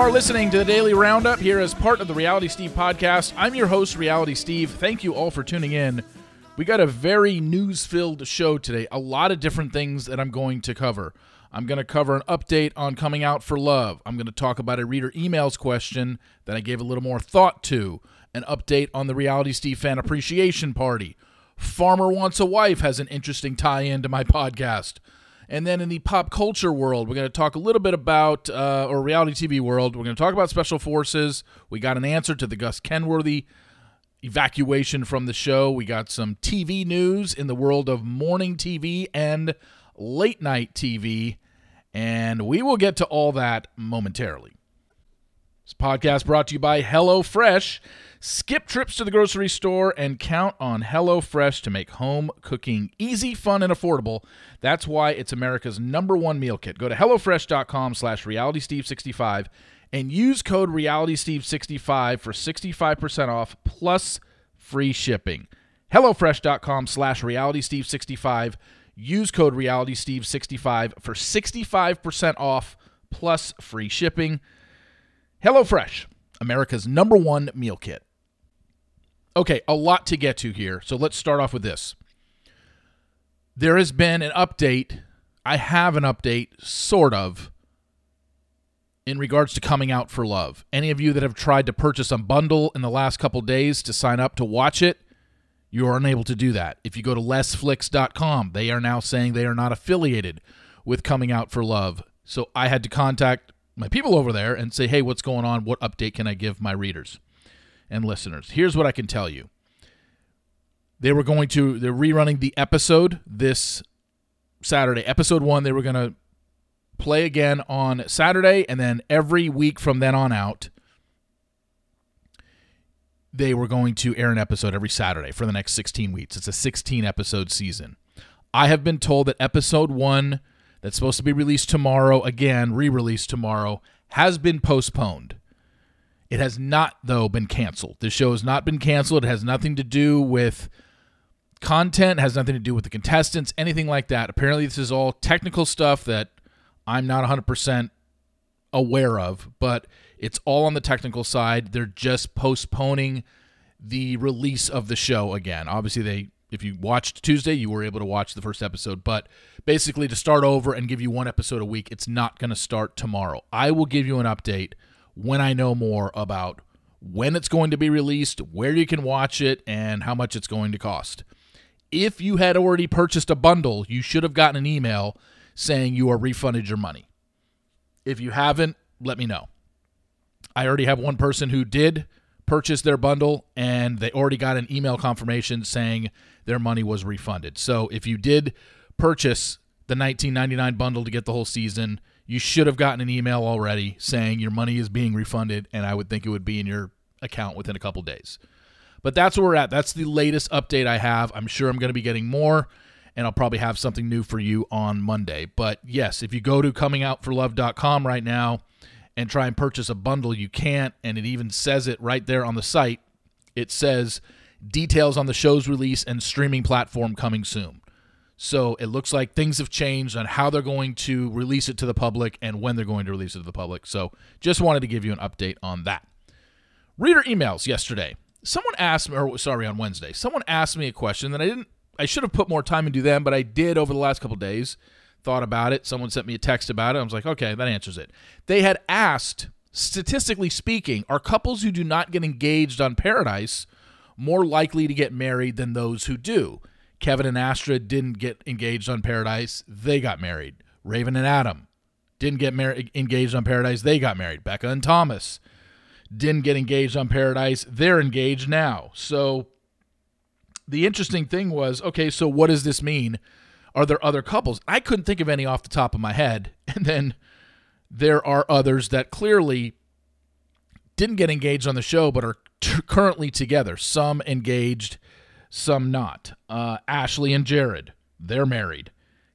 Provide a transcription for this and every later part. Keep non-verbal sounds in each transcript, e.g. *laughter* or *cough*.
Are listening to the Daily Roundup here as part of the Reality Steve podcast. I'm your host, Reality Steve. Thank you all for tuning in. We got a very news filled show today, a lot of different things that I'm going to cover. I'm going to cover an update on Coming Out for Love. I'm going to talk about a reader emails question that I gave a little more thought to, an update on the Reality Steve Fan Appreciation Party. Farmer Wants a Wife has an interesting tie in to my podcast. And then in the pop culture world, we're going to talk a little bit about, uh, or reality TV world, we're going to talk about Special Forces. We got an answer to the Gus Kenworthy evacuation from the show. We got some TV news in the world of morning TV and late night TV. And we will get to all that momentarily. This podcast brought to you by HelloFresh. Skip trips to the grocery store and count on HelloFresh to make home cooking easy, fun, and affordable. That's why it's America's number one meal kit. Go to HelloFresh.com slash RealitySteve65 and use code RealitySteve65 for 65% off plus free shipping. HelloFresh.com slash RealitySteve65. Use code RealitySteve65 for 65% off plus free shipping. HelloFresh, America's number one meal kit. Okay, a lot to get to here. So let's start off with this. There has been an update. I have an update, sort of, in regards to coming out for love. Any of you that have tried to purchase a bundle in the last couple days to sign up to watch it, you are unable to do that. If you go to Lesflicks.com, they are now saying they are not affiliated with Coming Out for Love. So I had to contact my people over there and say, hey, what's going on? What update can I give my readers? and listeners. Here's what I can tell you. They were going to they're rerunning the episode this Saturday. Episode 1 they were going to play again on Saturday and then every week from then on out they were going to air an episode every Saturday for the next 16 weeks. It's a 16 episode season. I have been told that episode 1 that's supposed to be released tomorrow again, re-released tomorrow, has been postponed. It has not, though, been canceled. This show has not been canceled. It has nothing to do with content, has nothing to do with the contestants, anything like that. Apparently, this is all technical stuff that I'm not 100% aware of, but it's all on the technical side. They're just postponing the release of the show again. Obviously, they if you watched Tuesday, you were able to watch the first episode, but basically to start over and give you one episode a week, it's not going to start tomorrow. I will give you an update when I know more about when it's going to be released, where you can watch it, and how much it's going to cost. If you had already purchased a bundle, you should have gotten an email saying you are refunded your money. If you haven't, let me know. I already have one person who did purchase their bundle and they already got an email confirmation saying their money was refunded. So if you did purchase the 1999 bundle to get the whole season, you should have gotten an email already saying your money is being refunded, and I would think it would be in your account within a couple days. But that's where we're at. That's the latest update I have. I'm sure I'm going to be getting more, and I'll probably have something new for you on Monday. But yes, if you go to comingoutforlove.com right now and try and purchase a bundle, you can't, and it even says it right there on the site. It says details on the show's release and streaming platform coming soon. So it looks like things have changed on how they're going to release it to the public and when they're going to release it to the public. So just wanted to give you an update on that. Reader emails yesterday. Someone asked me, or sorry, on Wednesday, someone asked me a question that I didn't, I should have put more time into them, but I did over the last couple days. Thought about it. Someone sent me a text about it. I was like, okay, that answers it. They had asked, statistically speaking, are couples who do not get engaged on Paradise more likely to get married than those who do? Kevin and Astrid didn't get engaged on Paradise. They got married. Raven and Adam didn't get married engaged on Paradise. They got married. Becca and Thomas didn't get engaged on Paradise. They're engaged now. So the interesting thing was, okay, so what does this mean? Are there other couples? I couldn't think of any off the top of my head. *laughs* And then there are others that clearly didn't get engaged on the show but are t- currently together. Some engaged some not. Uh, Ashley and Jared, they're married.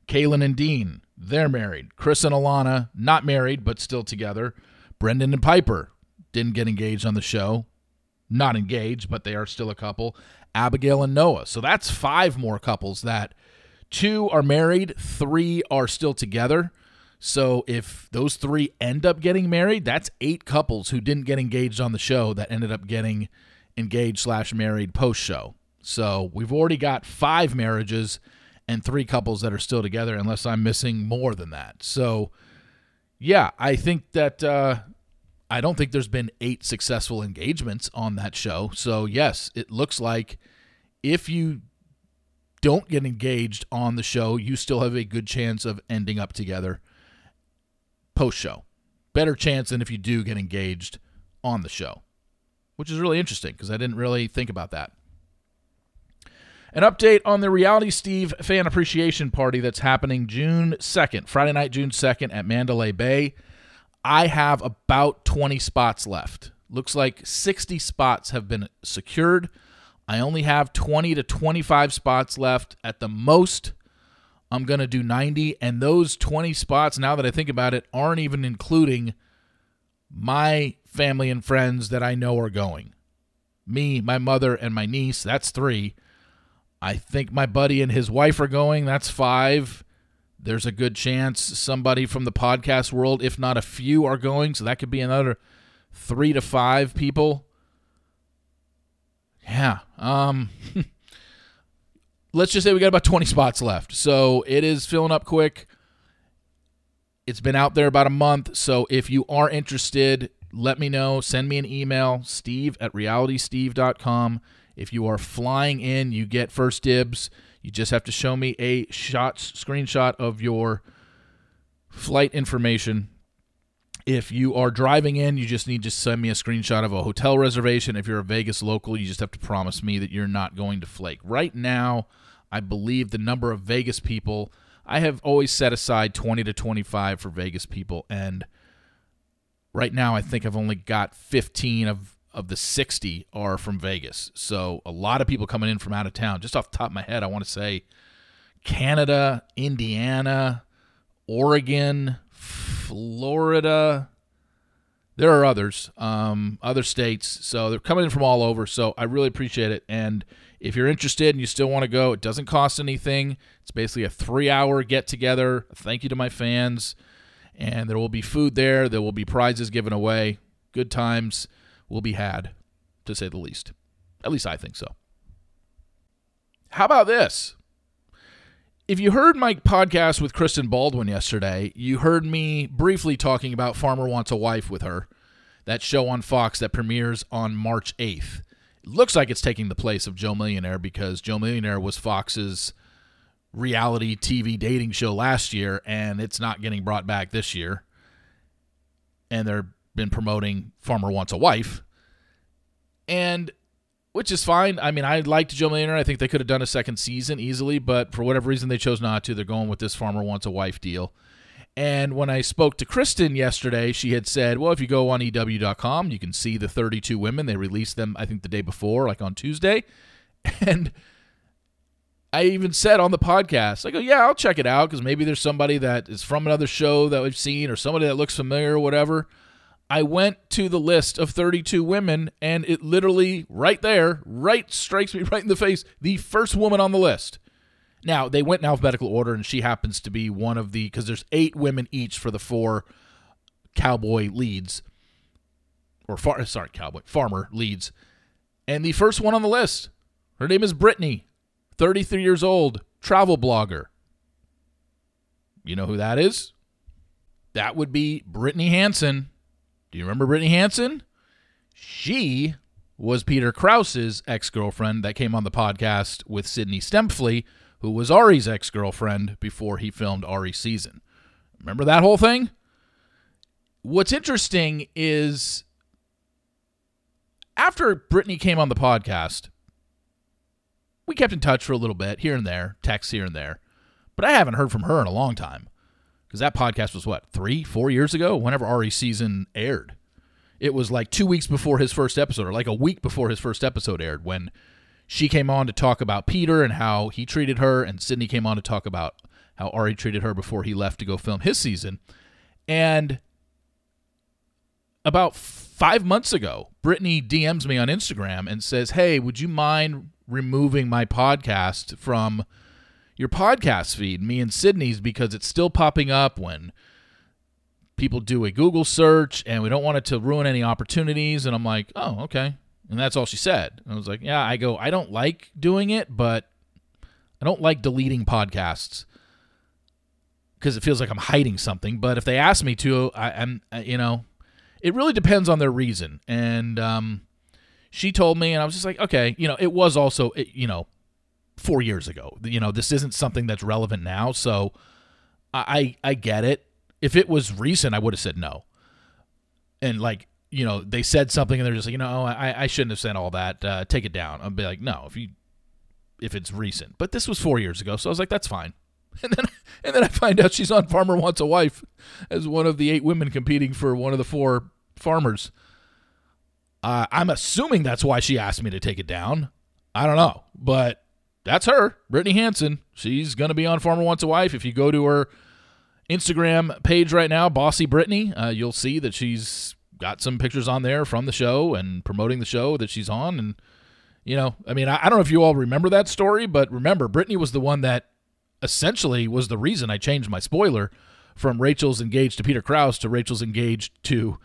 Caelynn and Dean, they're married. Chris and Alana, not married, but still together. Brendan and Pieper didn't get engaged on the show. Not engaged, but they are still a couple. Abigail and Noah. So that's five more couples that two are married, three are still together. So if those three end up getting married, that's eight couples who didn't get engaged on the show that ended up getting engaged slash married post show. So we've already got five marriages and three couples that are still together, unless I'm missing more than that. So yeah, I think that uh, I don't think there's been eight successful engagements on that show. So yes, it looks like if you don't get engaged on the show, you still have a good chance of ending up together post show. Better chance than if you do get engaged on the show, which is really interesting because I didn't really think about that. An update on the Reality Steve fan appreciation party that's happening June 2nd, Friday night, June 2nd at Mandalay Bay. I have about 20 spots left. Looks like 60 spots have been secured. I only have 20 to 25 spots left at the most. I'm going to do 90. And those 20 spots, now that I think about it, aren't even including my family and friends that I know are going. Me, my mother, and my niece, that's three. I think my buddy and his wife are going, that's five. There's a good chance somebody from the podcast world, if not a few, are going. So that could be another three to five people. Yeah. Um, *laughs* let's just say we got about 20 spots left. So it is filling up quick. It's been out there about a month. So if you are interested, let me know. Send me an email, steve at realitysteve.com. If you are flying in, you get first dibs. You just have to show me a shot screenshot of your flight information. If you are driving in, you just need to send me a screenshot of a hotel reservation. If you're a Vegas local, you just have to promise me that you're not going to flake. Right now, I believe the number of Vegas people, I have always set aside 20 to 25 for Vegas people. And right now, I think I've only got 15 of of the 60 are from Vegas. So a lot of people coming in from out of town. Just off the top of my head, I want to say Canada, Indiana, Oregon, Florida. There are others, um, other states. So they're coming in from all over. So I really appreciate it. And if you're interested and you still want to go, it doesn't cost anything. It's basically a three hour get together. Thank you to my fans. And there will be food there. There will be prizes given away. Good times will be had, to say the least. At least I think so. How about this? If you heard my podcast with Kristen Baldwin yesterday, you heard me briefly talking about Farmer Wants a Wife with her, that show on Fox that premieres on March 8th. It looks like it's taking the place of Joe Millionaire because Joe Millionaire was Fox's reality TV dating show last year, and it's not getting brought back this year. And they're been promoting Farmer Wants a Wife, and which is fine. I mean, I liked Joe Millionaire. I think they could have done a second season easily, but for whatever reason they chose not to. They're going with this Farmer Wants a Wife deal. And when I spoke to Kristen yesterday, she had said, well, if you go on EW.com, you can see the 32 women. They released them, I think, the day before, like on Tuesday. *laughs* And I even said on the podcast, I go, yeah, I'll check it out because maybe there's somebody that is from another show that we've seen or somebody that looks familiar or whatever. I went to the list of 32 women, and it literally right there, right strikes me *laughs* right in the face, the first woman on the list. Now, they went in alphabetical order, and she happens to be one of the, because there's eight women each for the four cowboy leads, or far, sorry, cowboy, farmer leads. And the first one on the list, her name is Brittany, 33 years old, travel blogger. You know who that is? That would be Brittany Hanson do you remember Brittany Hanson? She was Peter Kraus's ex girlfriend that came on the podcast with Sydney Stempfli, who was Arie's ex girlfriend before he filmed Arie's season. Remember that whole thing? What's interesting is after Brittany came on the podcast, we kept in touch for a little bit here and there, texts here and there, but I haven't heard from her in a long time because that podcast was what three, four years ago. Whenever Arie season aired, it was like two weeks before his first episode, or like a week before his first episode aired, when she came on to talk about Peter and how he treated her, and Sydney came on to talk about how Arie treated her before he left to go film his season. And about five months ago, Brittany DMs me on Instagram and says, Hey, would you mind removing my podcast from your podcast feed, me and Sydney's, because it's still popping up when people do a Google search and we don't want it to ruin any opportunities. And I'm like, oh, okay. And that's all she said. I was like, yeah, I go, I don't like doing it, but I don't like deleting podcasts because it feels like I'm hiding something. But if they ask me to, I, am you know, it really depends on their reason. And um, she told me, and I was just like, okay, you know, it was also, you know, four years ago. You know, this isn't something that's relevant now. So I, I get it. If it was recent, I would have said no. And like, you know, they said something and they're just like, you know, oh, I, I shouldn't have said all that. Uh, take it down. I'd be like, no, if you, if it's recent. But this was four years ago, so I was like, that's fine. *laughs* And then, and then I find out she's on Farmer Wants a Wife as one of the eight women competing for one of the four farmers. Uh, I'm assuming that's why she asked me to take it down. I don't know, but that's her, Brittany Hanson. She's going to be on Farmer Wants a Wife. If you go to her Instagram page right now, Bossy Brittany, uh, you'll see that she's got some pictures on there from the show and promoting the show that she's on. And, you know, I mean, I, I don't know if you all remember that story, but remember, Brittany was the one that essentially was the reason I changed my spoiler from Rachel's engaged to Peter Kraus to Rachel's engaged to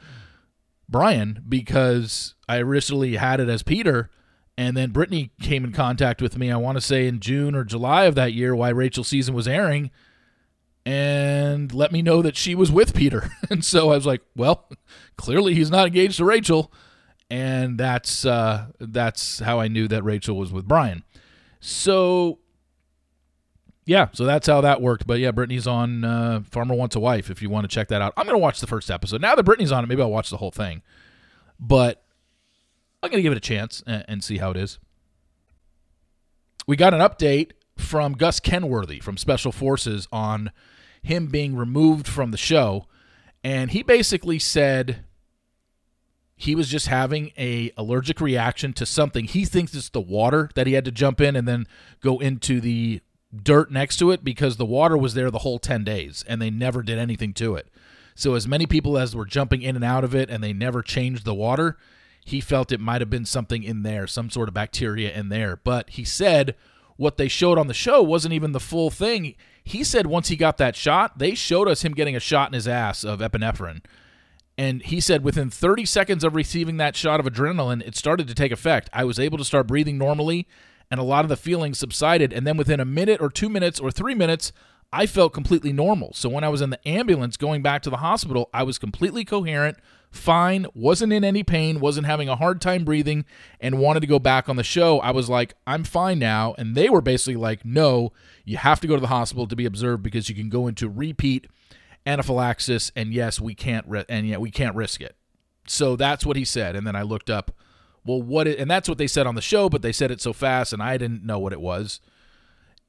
Bryan because I originally had it as Peter and then Brittany came in contact with me, I want to say in June or July of that year, why Rachel's season was airing, and let me know that she was with Peter. *laughs* and so I was like, well, clearly he's not engaged to Rachel. And that's uh, that's how I knew that Rachel was with Bryan. So yeah, so that's how that worked. But yeah, Brittany's on uh, Farmer Wants a Wife. If you want to check that out, I'm gonna watch the first episode. Now that Brittany's on it, maybe I'll watch the whole thing. But I'm going to give it a chance and, and see how it is. We got an update from Gus Kenworthy from Special Forces on him being removed from the show. And he basically said he was just having a allergic reaction to something. He thinks it's the water that he had to jump in and then go into the dirt next to it because the water was there the whole 10 days and they never did anything to it. So as many people as were jumping in and out of it and they never changed the water, he felt it might have been something in there, some sort of bacteria in there. But he said what they showed on the show wasn't even the full thing. He said once he got that shot, they showed us him getting a shot in his ass of epinephrine. And he said within 30 seconds of receiving that shot of adrenaline, it started to take effect. I was able to start breathing normally, and a lot of the feelings subsided. And then within a minute or two minutes or three minutes, I felt completely normal. So when I was in the ambulance going back to the hospital, I was completely coherent, fine, wasn't in any pain, wasn't having a hard time breathing, and wanted to go back on the show, I was like, I'm fine now. And they were basically like, no, you have to go to the hospital to be observed because you can go into repeat anaphylaxis, and yes, we can't, ri- and yet we can't risk it. So that's what he said. And then I looked up, well, what, it, and that's what they said on the show, but they said it so fast, and I didn't know what it was.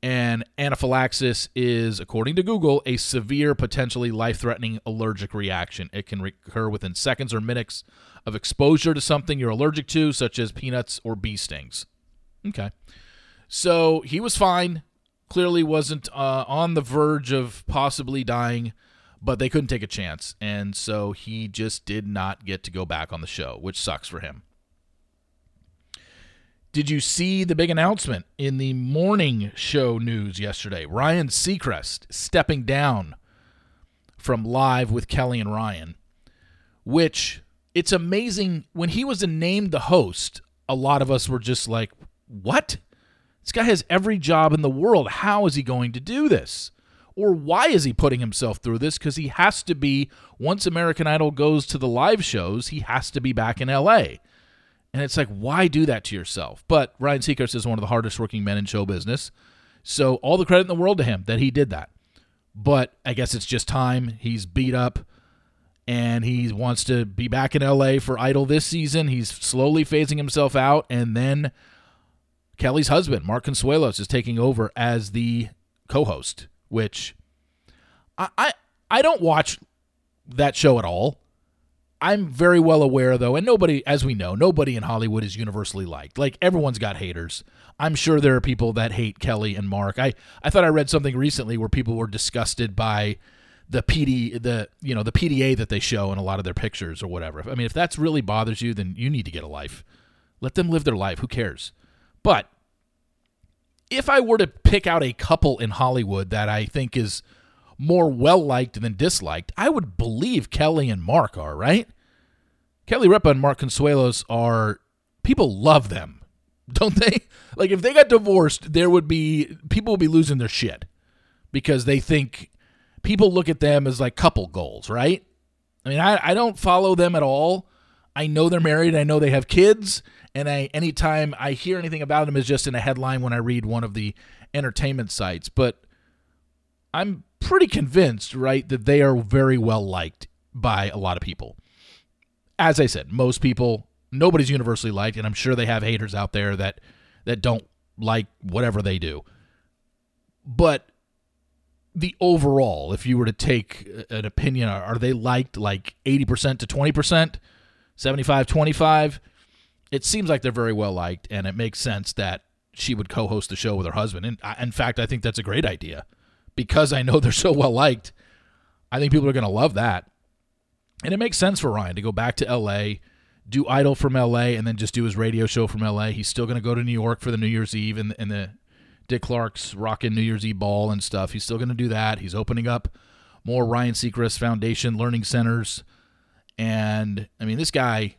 And anaphylaxis is, according to Google, a severe, potentially life threatening allergic reaction. It can recur within seconds or minutes of exposure to something you're allergic to, such as peanuts or bee stings. Okay. So he was fine. Clearly wasn't uh, on the verge of possibly dying, but they couldn't take a chance. And so he just did not get to go back on the show, which sucks for him. Did you see the big announcement in the morning show news yesterday? Ryan Seacrest stepping down from Live with Kelly and Ryan, which it's amazing. When he was named the host, a lot of us were just like, what? This guy has every job in the world. How is he going to do this? Or why is he putting himself through this? Because he has to be, once American Idol goes to the live shows, he has to be back in LA. And it's like, why do that to yourself? But Ryan Seacrest is one of the hardest working men in show business. So all the credit in the world to him that he did that. But I guess it's just time. He's beat up and he wants to be back in LA for Idol this season. He's slowly phasing himself out. And then Kelly's husband, Mark Consuelos, is taking over as the co host, which I, I, I don't watch that show at all. I'm very well aware, though, and nobody, as we know, nobody in Hollywood is universally liked. Like everyone's got haters. I'm sure there are people that hate Kelly and Mark. I, I thought I read something recently where people were disgusted by the PD, the you know the PDA that they show in a lot of their pictures or whatever. I mean, if that's really bothers you, then you need to get a life. Let them live their life. Who cares? But if I were to pick out a couple in Hollywood that I think is more well liked than disliked, I would believe Kelly and Mark are, right? Kelly Ripa and Mark Consuelos are people love them, *laughs* don't they? Like if they got divorced, there would be people would be losing their shit because they think people look at them as like couple goals, right? I mean, I, I don't follow them at all. I know they're married. I know they have kids. And I anytime I hear anything about them is just in a headline when I read one of the entertainment sites. But I'm pretty convinced, right, that they are very well liked by a lot of people. As I said, most people, nobody's universally liked, and I'm sure they have haters out there that that don't like whatever they do. But the overall, if you were to take an opinion, are they liked like 80% to 20%, 75 25? It seems like they're very well liked, and it makes sense that she would co host the show with her husband. And in fact, I think that's a great idea because I know they're so well liked. I think people are going to love that. And it makes sense for Ryan to go back to LA, do Idol from LA, and then just do his radio show from LA. He's still going to go to New York for the New Year's Eve and, and the Dick Clark's rocking New Year's Eve ball and stuff. He's still going to do that. He's opening up more Ryan Seacrest Foundation learning centers. And I mean, this guy,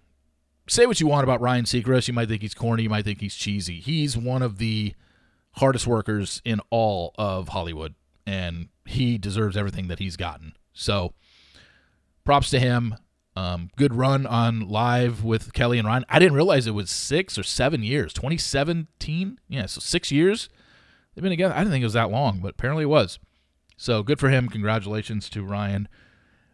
say what you want about Ryan Seacrest. You might think he's corny. You might think he's cheesy. He's one of the hardest workers in all of Hollywood, and he deserves everything that he's gotten. So, props to him. Um, good run on live with Kelly and Ryan. I didn't realize it was six or seven years. 2017? Yeah, so six years they've been together. I didn't think it was that long, but apparently it was. So good for him. Congratulations to Ryan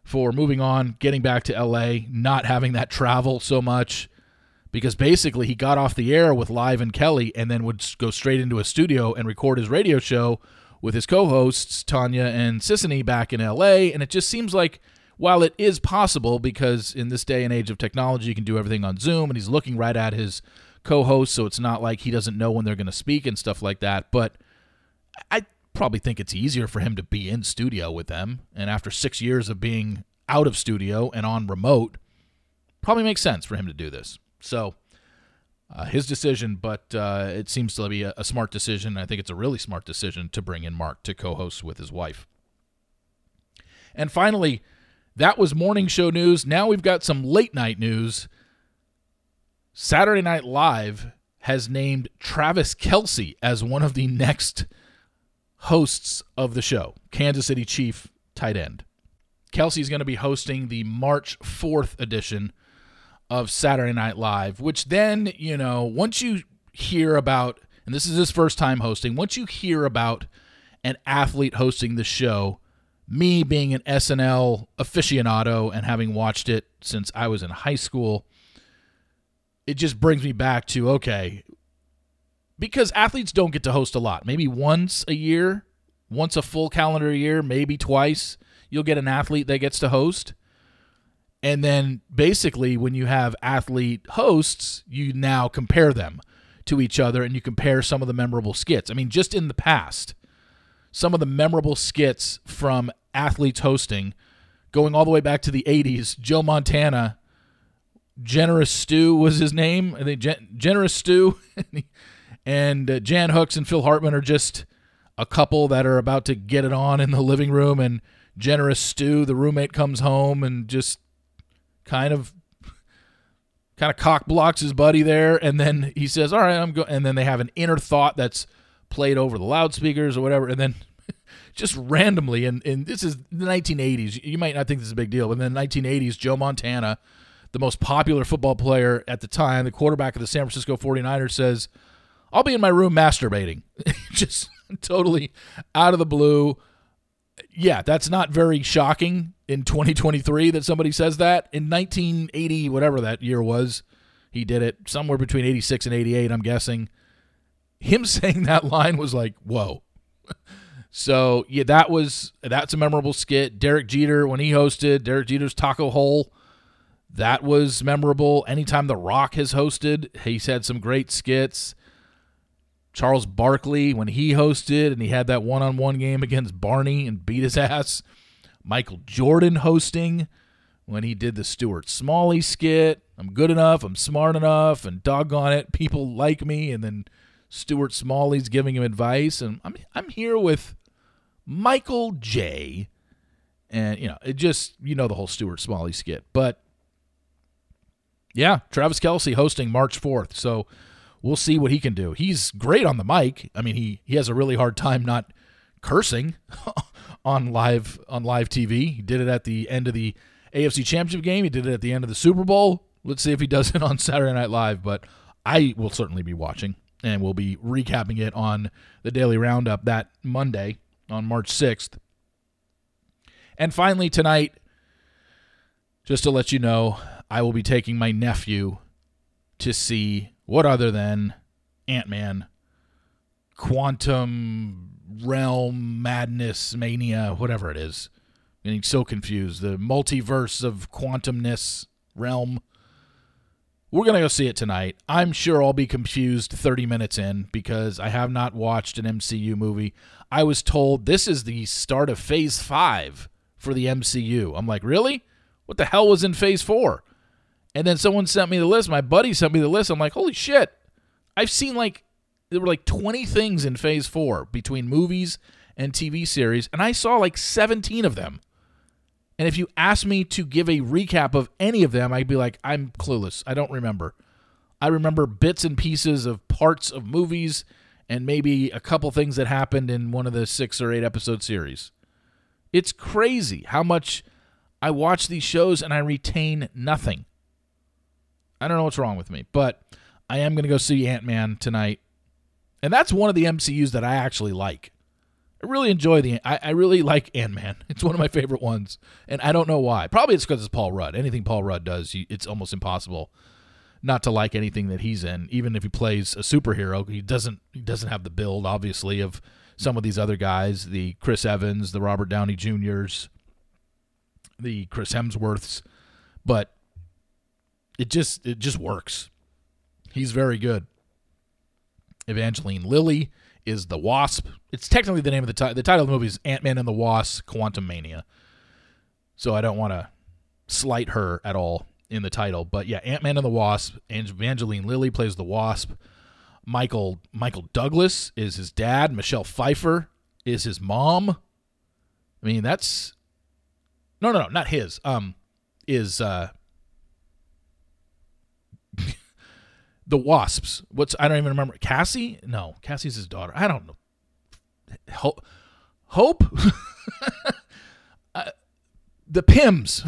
for moving on, getting back to LA, not having that travel so much because basically he got off the air with Live and Kelly and then would go straight into a studio and record his radio show with his co-hosts Tanya and Sisanie back in LA and it just seems like while it is possible because in this day and age of technology you can do everything on Zoom and he's looking right at his co-host so it's not like he doesn't know when they're going to speak and stuff like that but I probably think it's easier for him to be in studio with them. And after six years of being out of studio and on remote, probably makes sense for him to do this. So, uh, his decision, but uh, it seems to be a, a smart decision. I think it's a really smart decision to bring in Mark to co host with his wife. And finally, that was morning show news. Now we've got some late night news. Saturday Night Live has named Travis Kelce as one of the next hosts of the show Kansas City Chief tight end. Kelce's going to be hosting the March 4th edition of Saturday Night Live, which then, you know, once you hear about, and this is his first time hosting, once you hear about an athlete hosting the show, me being an SNL aficionado and having watched it since I was in high school, it just brings me back to okay, because athletes don't get to host a lot. Maybe once a year, once a full calendar year, maybe twice, you'll get an athlete that gets to host. And then basically, when you have athlete hosts, you now compare them to each other and you compare some of the memorable skits. I mean, just in the past, some of the memorable skits from athletes hosting, going all the way back to the 80s, Joe Montana, Generous Stew was his name. I think Gen- Generous Stew *laughs* and uh, Jan Hooks and Phil Hartman are just a couple that are about to get it on in the living room, and generous Stew, the roommate, comes home and just kind of kind of cock blocks his buddy there, and then he says, "All right, I'm going," and then they have an inner thought that's played over the loudspeakers or whatever, and then *laughs* just randomly, and, and this is the 1980s. You might not think this is a big deal, but in the 1980s, Joe Montana, the most popular football player at the time, the quarterback of the San Francisco 49ers, says, I'll be in my room masturbating. *laughs* Just totally out of the blue. Yeah, that's not very shocking in 2023 that somebody says that. In 1980, whatever that year was, he did it somewhere between 86 and 88, I'm guessing. Him *laughs* saying that line was like, whoa. *laughs* So, yeah, that was that's a memorable skit. Derek Jeter when he hosted Derek Jeter's Taco Hole, that was memorable. Anytime The Rock has hosted, he's had some great skits. Charles Barkley when he hosted and he had that one on one game against Barney and beat his ass. Michael Jordan hosting when he did the Stuart Smalley skit. I'm good enough, I'm smart enough, and doggone it, people like me. And then Stuart Smalley's giving him advice. And I'm, I'm here with Michael J. And, you know, it just, you know, the whole Stuart Smalley skit. But yeah, Travis Kelce hosting March 4th. So we'll see what he can do. He's great on the mic. I mean, he, he has a really hard time not cursing *laughs* on live on live TV. He did it at the end of the AFC Championship game. He did it at the end of the Super Bowl. Let's see if he *laughs* does it on Saturday Night Live, but I will certainly be watching and we'll be recapping it on the Daily Roundup that Monday on March 6th. And finally, tonight, just to let you know, I will be taking my nephew to see what other than Ant Man, Quantum Realm Madness Mania, whatever it is. I'm getting so confused. The multiverse of quantumness realm. We're going to go see it tonight. I'm sure I'll be confused 30 minutes in because I have not watched an MCU movie. I was told this is the start of phase five for the MCU. I'm like, really? What the hell was in phase four? And then someone sent me the list. My buddy sent me the list. I'm like, holy shit. I've seen like, there were like 20 things in phase four between movies and TV series, and I saw like 17 of them. And if you ask me to give a recap of any of them, I'd be like, I'm clueless. I don't remember. I remember bits and pieces of parts of movies and maybe a couple things that happened in one of the six or eight episode series. It's crazy how much I watch these shows and I retain nothing. I don't know what's wrong with me, but I am going to go see Ant Man tonight. And that's one of the MCUs that I actually like. I really enjoy the. I, I really like Ant Man. *laughs* It's one of my favorite ones, and I don't know why. Probably it's because it's Paul Rudd. Anything Paul Rudd does, it's almost impossible not to like anything that he's in. Even if he plays a superhero, he doesn't. He doesn't have the build, obviously, of some of these other guys, the Chris Evans, the Robert Downey Juniors, the Chris Hemsworths, but it just it just works. He's very good. Evangeline Lilly is the Wasp. It's technically the name of the title. The title of the movie is Ant Man and the Wasp: Quantumania. So I don't want to slight her at all in the title, but yeah, Ant Man and the Wasp. Evangeline Lilly plays the Wasp. Michael Michael Douglas is his dad. Michelle Pfeiffer is his mom. I mean, that's no, no, no, not his. Um, is uh the Wasps. What's I don't even remember. Cassie? No, Cassie's his daughter. I don't know. Hope. Hope? *laughs* uh, the Pyms.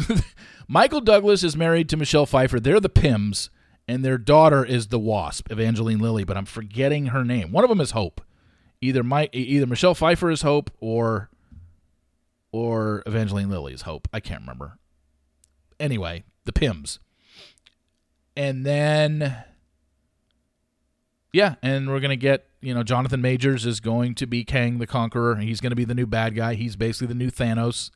*laughs* Michael Douglas is married to Michelle Pfeiffer. They're the Pyms, and their daughter is the Wasp, Evangeline Lilly. But I'm forgetting her name. One of them is Hope. Either my either Michelle Pfeiffer is Hope or or Evangeline Lilly is Hope. I can't remember. Anyway, the Pyms. And then yeah, and we're gonna get you know Jonathan Majors is going to be Kang the Conqueror. He's to be the new bad guy. He's basically the new Thanos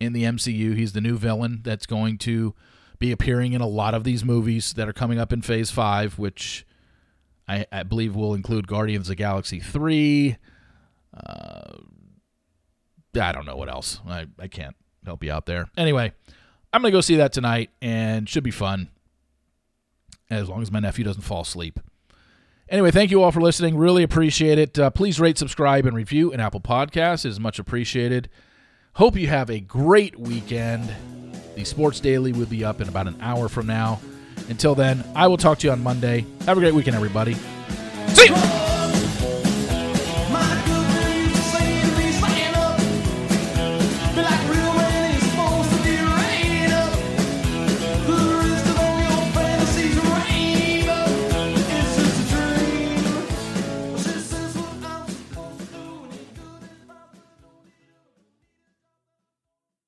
in the MCU. He's the new villain that's going to be appearing in a lot of these movies that are coming up in Phase Five, which I, I believe will include Guardians of Galaxy three. Uh, I don't know what else. I, I can't help you out there. Anyway, I'm gonna go see that tonight, and should be fun. As long as my nephew doesn't fall asleep. Anyway, thank you all for listening. Really appreciate it. Uh, please rate, subscribe, and review an Apple Podcast. It is much appreciated. Hope you have a great weekend. The Sports Daily will be up in about an hour from now. Until then, I will talk to you on Monday. Have a great weekend, everybody. See you.